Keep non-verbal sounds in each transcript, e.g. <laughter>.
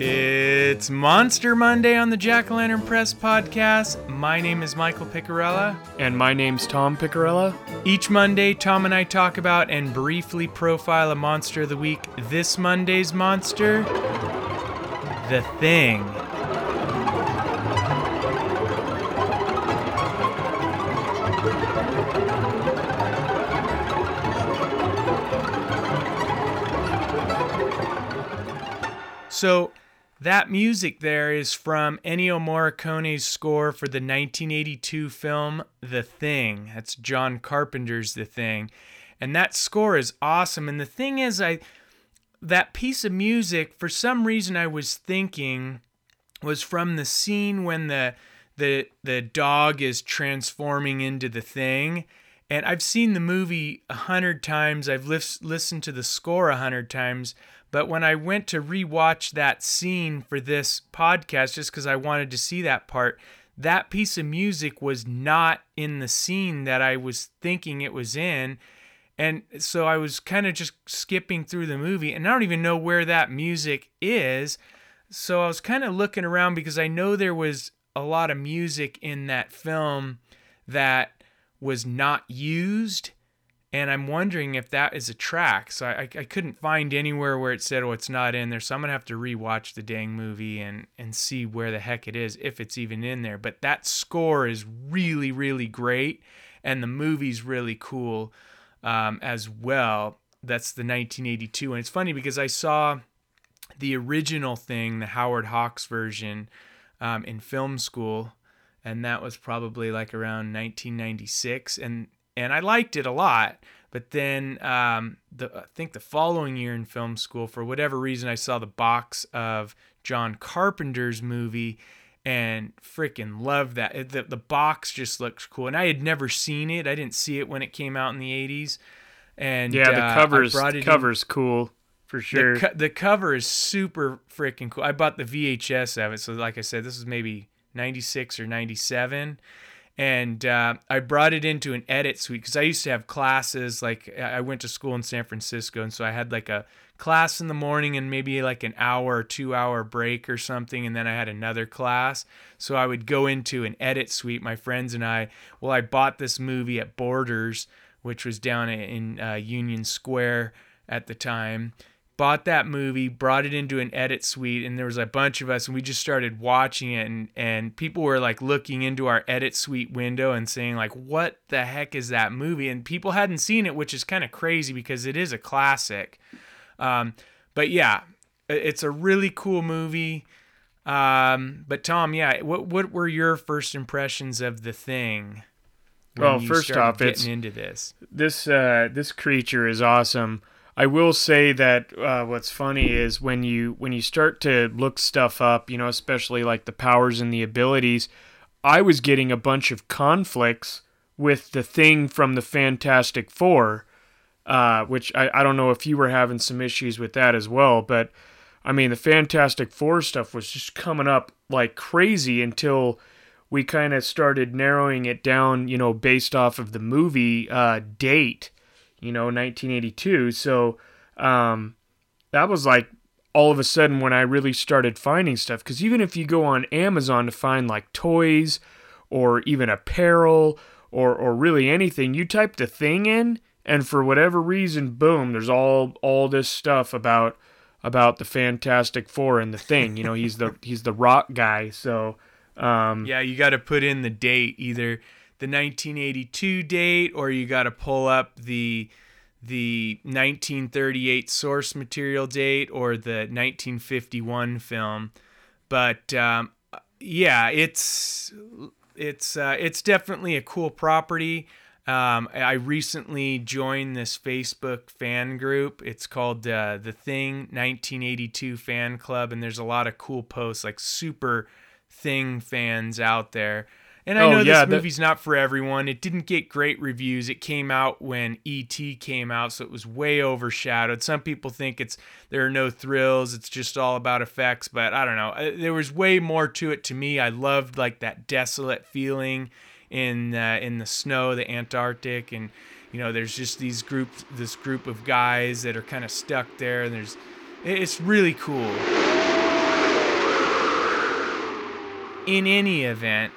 It's Monster Monday on the Jack o' Lantern Press podcast. My name is Michael Picarella. And my name's Tom Picarella. Each Monday, Tom and I talk about and briefly profile a monster of the week. This Monday's monster, The Thing. So, that music there is from Ennio Morricone's score for the 1982 film The Thing. That's John Carpenter's The Thing. And that score is awesome. And the thing is I that piece of music for some reason I was thinking was from the scene when the the the dog is transforming into the thing. And I've seen the movie a hundred times. I've lis- listened to the score a hundred times. But when I went to rewatch that scene for this podcast, just because I wanted to see that part, that piece of music was not in the scene that I was thinking it was in. And so I was kind of just skipping through the movie, and I don't even know where that music is. So I was kind of looking around because I know there was a lot of music in that film that was not used and I'm wondering if that is a track. So I, I couldn't find anywhere where it said, "Oh, it's not in there." So I'm gonna have to rewatch the dang movie and and see where the heck it is, if it's even in there. But that score is really really great, and the movie's really cool um, as well. That's the 1982, and it's funny because I saw the original thing, the Howard Hawks version, um, in film school, and that was probably like around 1996, and and I liked it a lot. But then um, the, I think the following year in film school, for whatever reason, I saw the box of John Carpenter's movie and freaking loved that. The, the box just looks cool. And I had never seen it. I didn't see it when it came out in the 80s. And yeah, the uh, covers covers in. cool for sure. The, co- the cover is super freaking cool. I bought the VHS of it. So like I said, this is maybe 96 or 97 and uh, I brought it into an edit suite because I used to have classes. Like I went to school in San Francisco, and so I had like a class in the morning and maybe like an hour or two hour break or something, and then I had another class. So I would go into an edit suite. My friends and I. Well, I bought this movie at Borders, which was down in uh, Union Square at the time, bought that movie, brought it into an edit suite, and there was a bunch of us, and we just started watching it, and and people were like looking into our edit suite window and saying like, "What the heck is that movie?" And people hadn't seen it, which is kind of crazy because it is a classic. Um, but yeah, it's a really cool movie. Um, but Tom, yeah, what what were your first impressions of the thing? Well, first off, getting it's into this. This uh, this creature is awesome. I will say that uh, what's funny is when you when you start to look stuff up, you know, especially like the powers and the abilities, I was getting a bunch of conflicts with the thing from the Fantastic Four, uh, which I, I don't know if you were having some issues with that as well, but I mean the Fantastic Four stuff was just coming up like crazy until we kind of started narrowing it down, you know, based off of the movie uh, date you know, 1982. So um, that was like all of a sudden when I really started finding stuff. Because even if you go on Amazon to find like toys or even apparel or, or really anything, you type the thing in, and for whatever reason, boom, there's all all this stuff about about the Fantastic Four and the thing. You know, he's the <laughs> he's the rock guy. So um, yeah, you got to put in the date either the 1982 date or you got to pull up the the 1938 source material date or the 1951 film but um, yeah it's it's uh, it's definitely a cool property um, I recently joined this Facebook fan group. It's called uh, the Thing 1982 Fan Club, and there's a lot of cool posts, like super Thing fans out there. And I oh, know yeah, this movie's that... not for everyone. It didn't get great reviews. It came out when E.T. came out, so it was way overshadowed. Some people think it's there are no thrills. It's just all about effects, but I don't know. Uh, there was way more to it to me. I loved like that desolate feeling in uh, in the snow, the Antarctic, and you know, there's just these group, this group of guys that are kind of stuck there, and there's, it's really cool. In any event,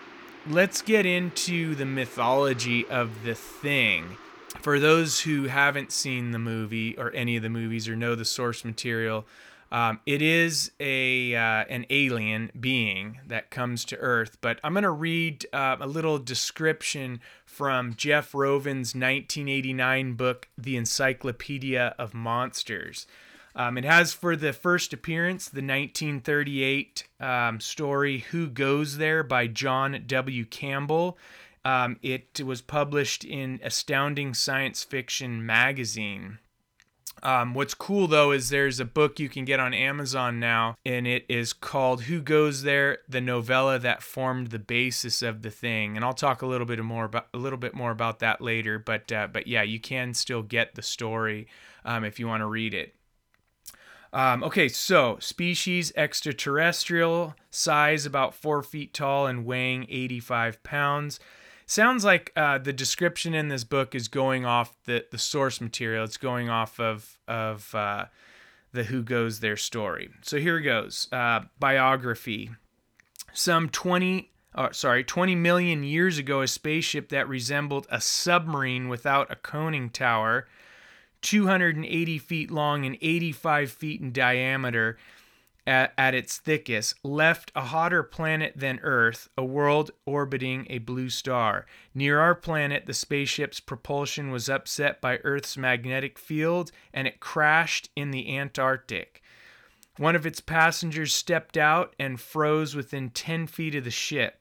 let's get into the mythology of the thing. For those who haven't seen the movie or any of the movies or know the source material, um, it is a uh, an alien being that comes to Earth. But I'm going to read uh, a little description from Jeff Rovin's 1989 book, The Encyclopedia of Monsters. Um, it has for the first appearance the 1938 um, story Who Goes There by John W. Campbell. Um, it was published in Astounding Science Fiction magazine. Um, what's cool though is there's a book you can get on Amazon now, and it is called "Who Goes There: The Novella That Formed the Basis of the Thing." And I'll talk a little bit more about a little bit more about that later. But uh, but yeah, you can still get the story um, if you want to read it. Um, okay, so species extraterrestrial, size about four feet tall and weighing 85 pounds. Sounds like uh, the description in this book is going off the, the source material. It's going off of, of uh, the Who Goes There story. So here goes uh, biography. Some 20, uh, sorry, 20 million years ago, a spaceship that resembled a submarine without a conning tower 280 feet long and 85 feet in diameter at, at, its thickest, left a hotter planet than Earth, a world orbiting a blue star. Near our planet, the spaceship's propulsion was upset by Earth's magnetic field and it crashed in the Antarctic. One of its passengers stepped out and froze within 10 feet of the ship.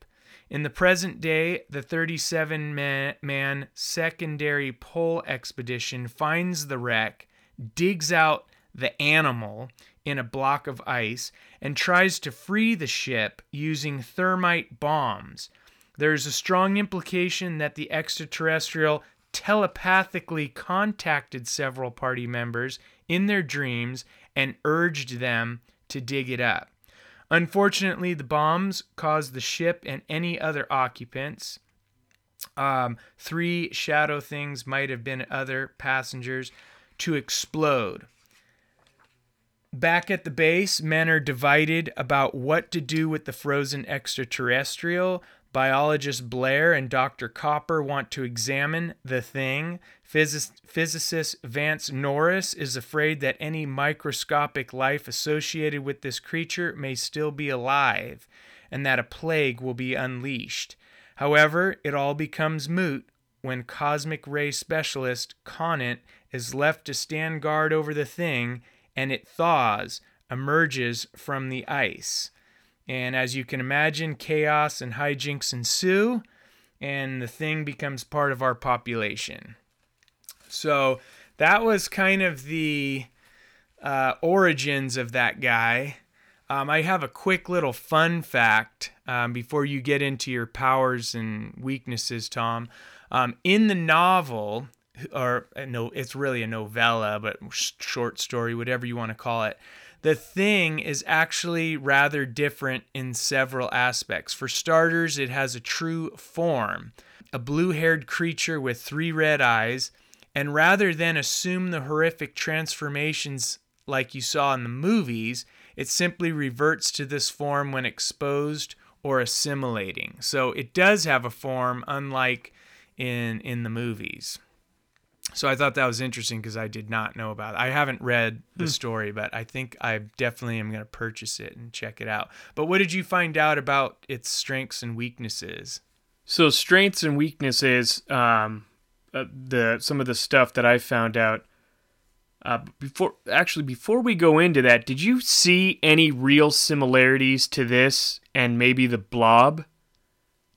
In the present day, the 37 man secondary pole expedition finds the wreck, digs out the animal in a block of ice, and tries to free the ship using thermite bombs. There is a strong implication that the extraterrestrial telepathically contacted several party members in their dreams and urged them to dig it up. Unfortunately, the bombs caused the ship and any other occupants, um, three shadow things might have been other passengers, to explode. Back at the base, men are divided about what to do with the frozen extraterrestrial. Biologist Blair and Dr. Copper want to examine the thing. Physis- physicist Vance Norris is afraid that any microscopic life associated with this creature may still be alive and that a plague will be unleashed. However, it all becomes moot when cosmic ray specialist Conant is left to stand guard over the thing and it thaws, emerges from the ice. And as you can imagine, chaos and hijinks ensue, and the thing becomes part of our population. So that was kind of the uh, origins of that guy. Um, I have a quick little fun fact um, before you get into your powers and weaknesses, Tom. Um, in the novel, or uh, no, it's really a novella, but short story, whatever you want to call it. The thing is actually rather different in several aspects. For starters, it has a true form a blue haired creature with three red eyes, and rather than assume the horrific transformations like you saw in the movies, it simply reverts to this form when exposed or assimilating. So it does have a form unlike in in the movies. So I thought that was interesting because I did not know about it. I haven't read the hmm. story, but I think I definitely am going to purchase it and check it out. But what did you find out about its strengths and weaknesses? So strengths and weaknesses, um, uh, the some of the stuff that I found out. Uh, before actually before we go into that, did you see any real similarities to this and maybe the Blob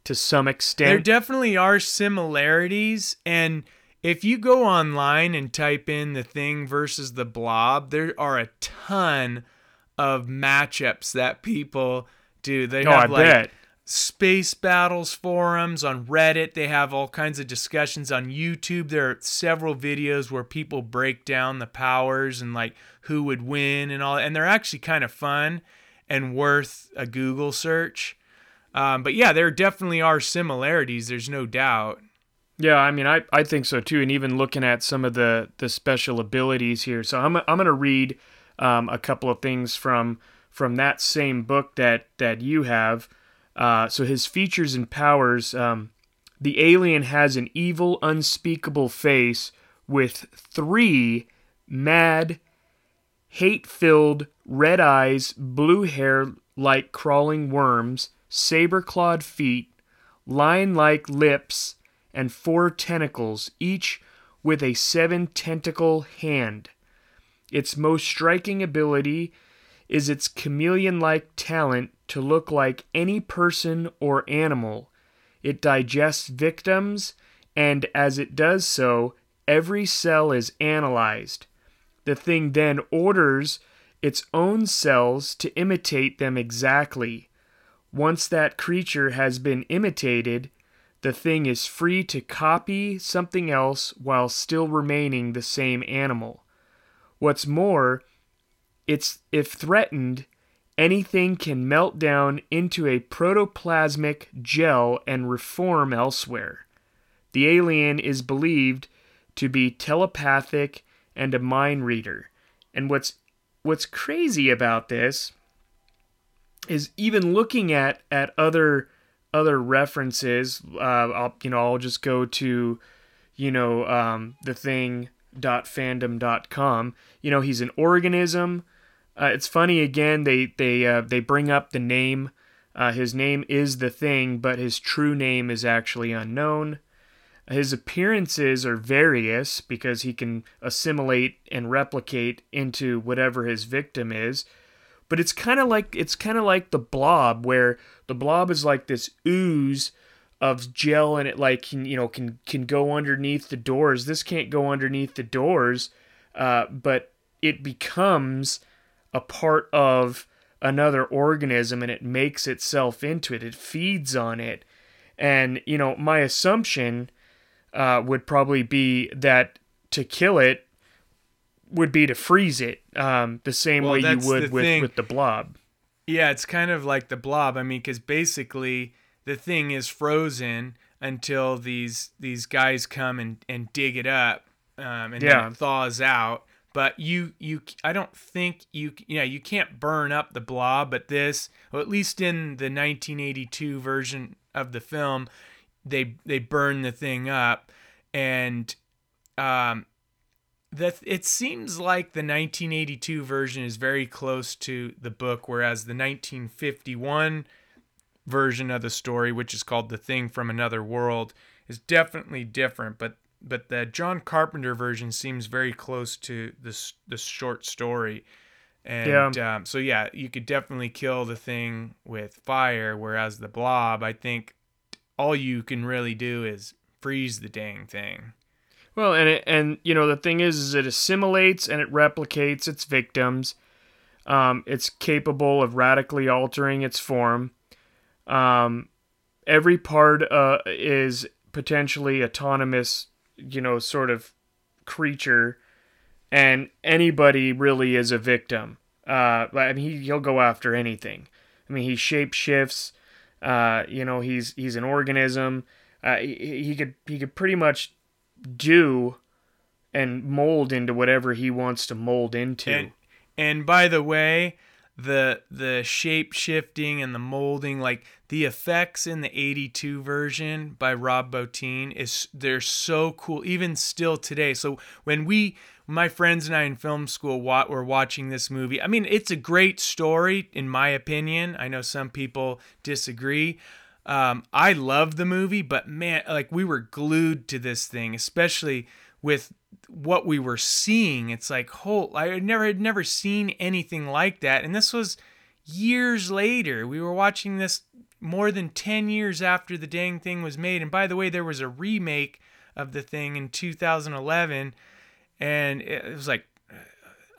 to some extent? There definitely are similarities and if you go online and type in the thing versus the blob, there are a ton of matchups that people do. They oh, have I like bet. space battles forums on Reddit. They have all kinds of discussions on YouTube. There are several videos where people break down the powers and like who would win and all. And they're actually kind of fun and worth a Google search. Um, but yeah, there definitely are similarities. There's no doubt. Yeah, I mean, I, I think so too. And even looking at some of the, the special abilities here. So I'm, I'm going to read um, a couple of things from from that same book that, that you have. Uh, so his features and powers um, the alien has an evil, unspeakable face with three mad, hate filled, red eyes, blue hair like crawling worms, saber clawed feet, lion like lips, and four tentacles, each with a seven tentacle hand. Its most striking ability is its chameleon like talent to look like any person or animal. It digests victims, and as it does so, every cell is analyzed. The thing then orders its own cells to imitate them exactly. Once that creature has been imitated, the thing is free to copy something else while still remaining the same animal. What's more, it's if threatened, anything can melt down into a protoplasmic gel and reform elsewhere. The alien is believed to be telepathic and a mind reader. And what's what's crazy about this is even looking at at other other references. Uh, I'll you know I'll just go to you know um, the thing dot fandom dot com. You know he's an organism. Uh, it's funny again. They they uh, they bring up the name. Uh, his name is the thing, but his true name is actually unknown. His appearances are various because he can assimilate and replicate into whatever his victim is. But it's kind of like it's kind of like the blob where the blob is like this ooze of gel and it like can you know can can go underneath the doors. This can't go underneath the doors, uh, but it becomes a part of another organism and it makes itself into it. It feeds on it. And you know, my assumption uh, would probably be that to kill it would be to freeze it um, the same well, way you would with, with the blob. Yeah, it's kind of like the blob. I mean, because basically the thing is frozen until these these guys come and, and dig it up um, and yeah. then it thaws out. But you you I don't think you yeah you can't burn up the blob. But this, or at least in the 1982 version of the film, they they burn the thing up, and um, that it seems like the 1982 version is very close to the book, whereas the 1951 version of the story, which is called "The Thing from Another World," is definitely different. But but the John Carpenter version seems very close to this the short story. And yeah. Um, so yeah, you could definitely kill the thing with fire, whereas the blob, I think, all you can really do is freeze the dang thing. Well, and it, and you know the thing is, is it assimilates and it replicates its victims. Um, it's capable of radically altering its form. Um, every part uh, is potentially autonomous, you know, sort of creature, and anybody really is a victim. Uh, I mean, he, he'll go after anything. I mean, he shape shifts. Uh, you know, he's he's an organism. Uh, he, he could he could pretty much do and mold into whatever he wants to mold into. And, and by the way, the the shape shifting and the molding, like the effects in the 82 version by Rob Bottin is they're so cool even still today. So when we my friends and I in film school were watching this movie. I mean, it's a great story, in my opinion. I know some people disagree. Um, I love the movie, but man, like we were glued to this thing, especially with what we were seeing. It's like, whole, I had never had never seen anything like that, and this was years later. We were watching this more than ten years after the dang thing was made. And by the way, there was a remake of the thing in 2011 and it was like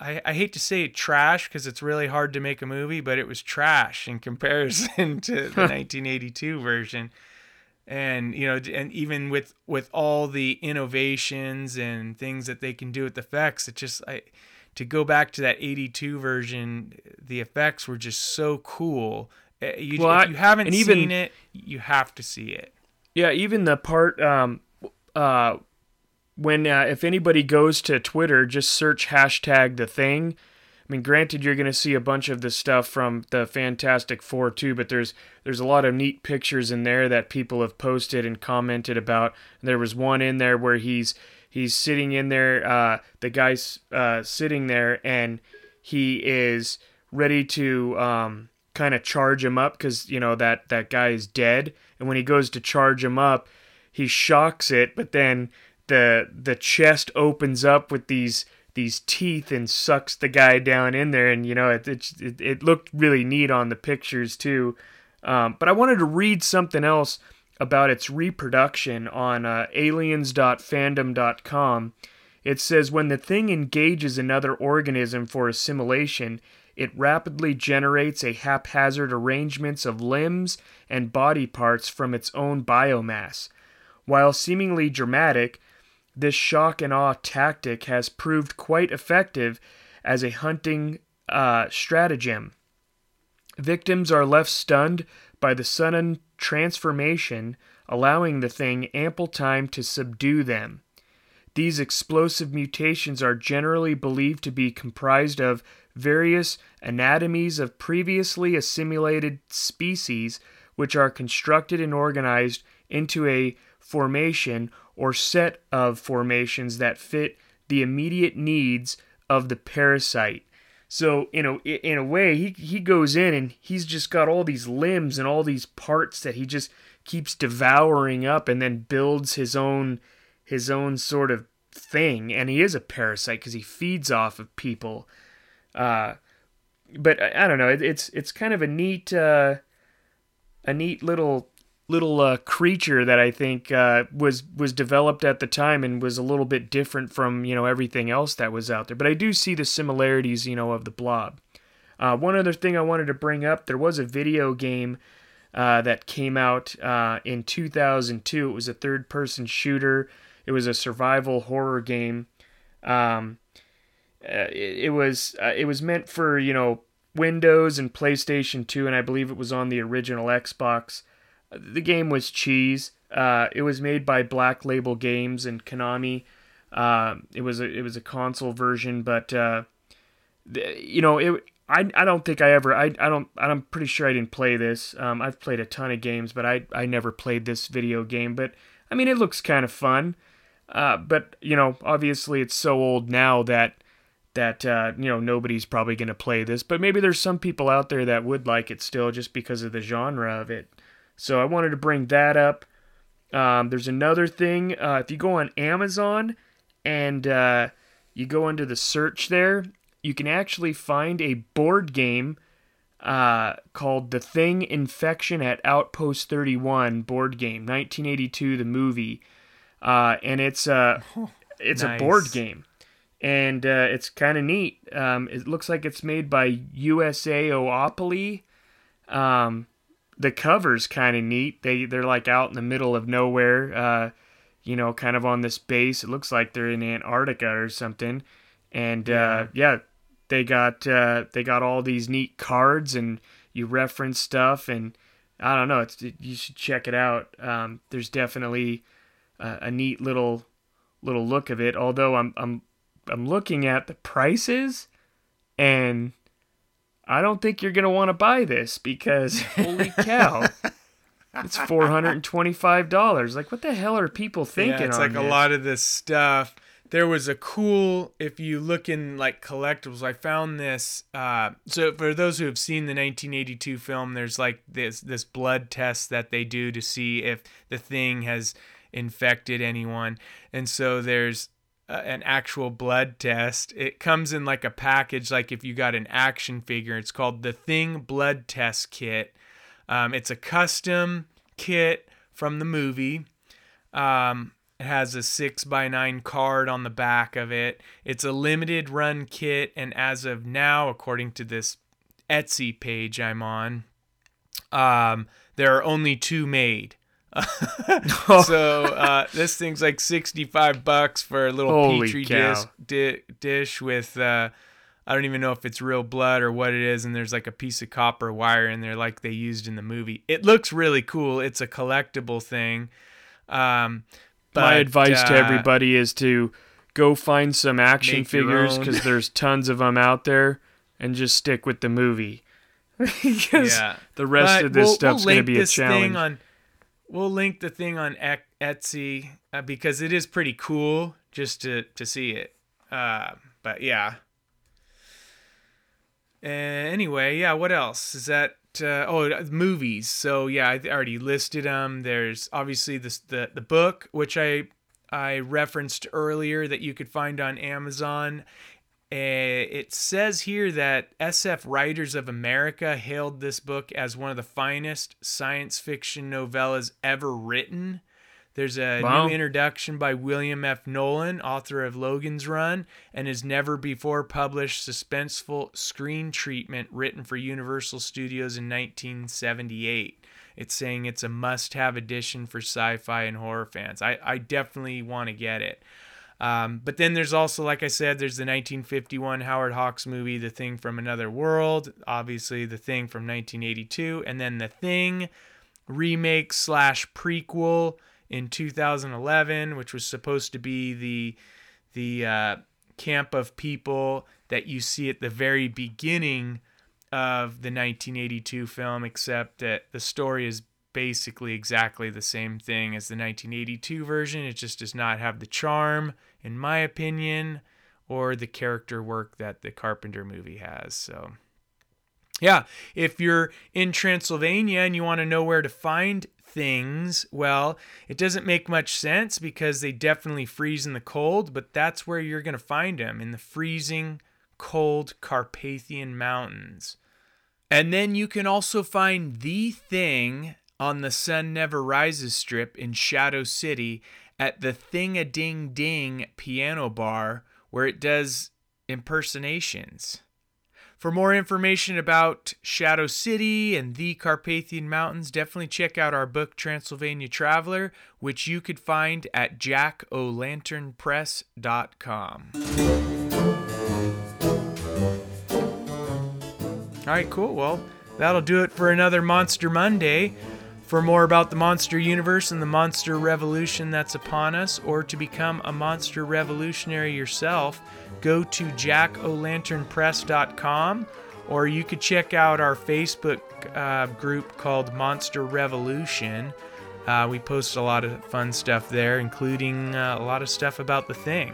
I, I hate to say trash because it's really hard to make a movie, but it was trash in <laughs> comparison to the 1982 version. And you know, and even with with all the innovations and things that they can do with the effects, it just I to go back to that 82 version, the effects were just so cool. Eh, you, well, if you haven't seen even, it, you have to see it. Yeah, even the part um, uh, when uh, if anybody goes to Twitter, just search hashtag the thing. I mean, granted, you're going to see a bunch of the stuff from the Fantastic Four too, but there's there's a lot of neat pictures in there that people have posted and commented about. There was one in there where he's he's sitting in there, uh, the guy's uh, sitting there, and he is ready to um, kind of charge him up because you know that that guy is dead, and when he goes to charge him up, he shocks it, but then the the chest opens up with these these teeth and sucks the guy down in there. And you know it it, it looked really neat on the pictures too. Um, but i wanted to read something else about its reproduction on uh, aliens.fandom.com it says when the thing engages another organism for assimilation it rapidly generates a haphazard arrangements of limbs and body parts from its own biomass. While seemingly dramatic this shock and awe tactic has proved quite effective as a hunting uh, stratagem. Victims are left stunned by the sudden transformation, allowing the thing ample time to subdue them. These explosive mutations are generally believed to be comprised of various anatomies of previously assimilated species, which are constructed and organized into a formation or set of formations that fit the immediate needs of the parasite. So, you know, in a way, he, he goes in and he's just got all these limbs and all these parts that he just keeps devouring up and then builds his own his own sort of thing. And he is a parasite because he feeds off of people. Uh, but I, don't know. It, it's it's kind of a neat uh, a neat little little uh, creature that I think uh, was was developed at the time and was a little bit different from you know everything else that was out there. But I do see the similarities, you know, of the Blob. Uh, one other thing I wanted to bring up: there was a video game uh, that came out uh, in 2002. It was a third-person shooter. It was a survival horror game. Um, uh, it, it was it was meant for you know Windows and PlayStation 2, and I believe it was on the original Xbox. The game was cheese. Uh, it was made by Black Label Games and Konami. Uh, it was a it was a console version, but uh, the, you know it. I, I don't think I ever I, I don't I'm pretty sure I didn't play this. Um, I've played a ton of games, but I I never played this video game. But I mean, it looks kind of fun. Uh, but you know, obviously it's so old now that that uh, you know nobody's probably going to play this. But maybe there's some people out there that would like it still, just because of the genre of it. So I wanted to bring that up. Um, there's another thing. Uh, if you go on Amazon and uh, you go into the search there, you can actually find a board game uh, called The Thing Infection at Outpost 31 board game, 1982, the movie. Uh, and it's, uh, it's nice. a board game. And uh, it's kind of neat. Um, it looks like it's made by USAopoly. Um, the cover's kind of neat. They they're like out in the middle of nowhere, uh, you know, kind of on this base. It looks like they're in Antarctica or something. And yeah, uh, yeah they got uh, they got all these neat cards, and you reference stuff, and I don't know. It's you should check it out. Um, there's definitely a, a neat little little look of it. Although I'm I'm I'm looking at the prices, and I don't think you're going to want to buy this because <laughs> holy cow. <laughs> it's four hundred and twenty-five dollars. Like, what the hell are people thinking? Yeah, it's like this? a lot of this stuff. There was a cool. If you look in like collectibles, I found this. Uh, so for those who have seen the 1982 film, there's like this this blood test that they do to see if the thing has infected anyone, and so there's uh, an actual blood test. It comes in like a package, like if you got an action figure. It's called the Thing Blood Test Kit. Um, it's a custom kit from the movie. Um, it has a six by nine card on the back of it. It's a limited run kit, and as of now, according to this Etsy page I'm on, um, there are only two made. <laughs> so uh, this thing's like 65 bucks for a little Holy petri dish, di- dish with uh, I don't even know if it's real blood or what it is and there's like a piece of copper wire in there like they used in the movie. It looks really cool. It's a collectible thing. Um, My But, advice to uh, everybody is to go find some action figures because there's tons of them out there, and just stick with the movie. <laughs> because Yeah. the rest But of this we'll- stuff's we'll going to be a challenge. We'll link the thing on Etsy uh, because it is pretty cool just to to see it. Uh, but yeah. Uh, anyway, yeah. What else is that? Uh, oh, uh, movies. So yeah, I already listed them. There's obviously this the the book which I I referenced earlier that you could find on Amazon. Uh, it says here that SF Writers of America hailed this book as one of the finest science fiction novellas ever written. There's a Wow. new introduction by William F. Nolan, author of Logan's Run, and his never before published suspenseful screen treatment written for Universal Studios in 1978. It's saying it's a must have edition for sci fi and horror fans. I, I definitely want to get it. Um, but then there's also, like I said, there's the 1951 Howard Hawks movie, The Thing from Another World, obviously The Thing from 1982, and then The Thing remake slash prequel in 2011, which was supposed to be the the uh, camp of people that you see at the very beginning of the 1982 film, except that the story is basically exactly the same thing as the 1982 version. It just does not have the charm, in my opinion, or the character work that the Carpenter movie has. So, yeah, if you're in Transylvania and you want to know where to find things, well, it doesn't make much sense because they definitely freeze in the cold, but that's where you're going to find them in the freezing cold Carpathian Mountains. And then you can also find the thing on the Sun Never Rises strip in Shadow City at the Thing a Ding Ding piano bar where it does impersonations. For more information about Shadow City and the Carpathian Mountains, definitely check out our book Transylvania Traveler, which you could find at jackolanternpress.com. All right, cool. Well, that'll do it for another Monster Monday. For more about the monster universe and the monster revolution that's upon us, or to become a monster revolutionary yourself, go to jackolanternpress.com, or you could check out our Facebook uh, group called Monster Revolution. Uh, we post a lot of fun stuff there, including uh, a lot of stuff about the thing.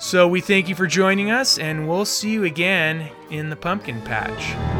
So we thank you for joining us, and we'll see you again in the pumpkin patch.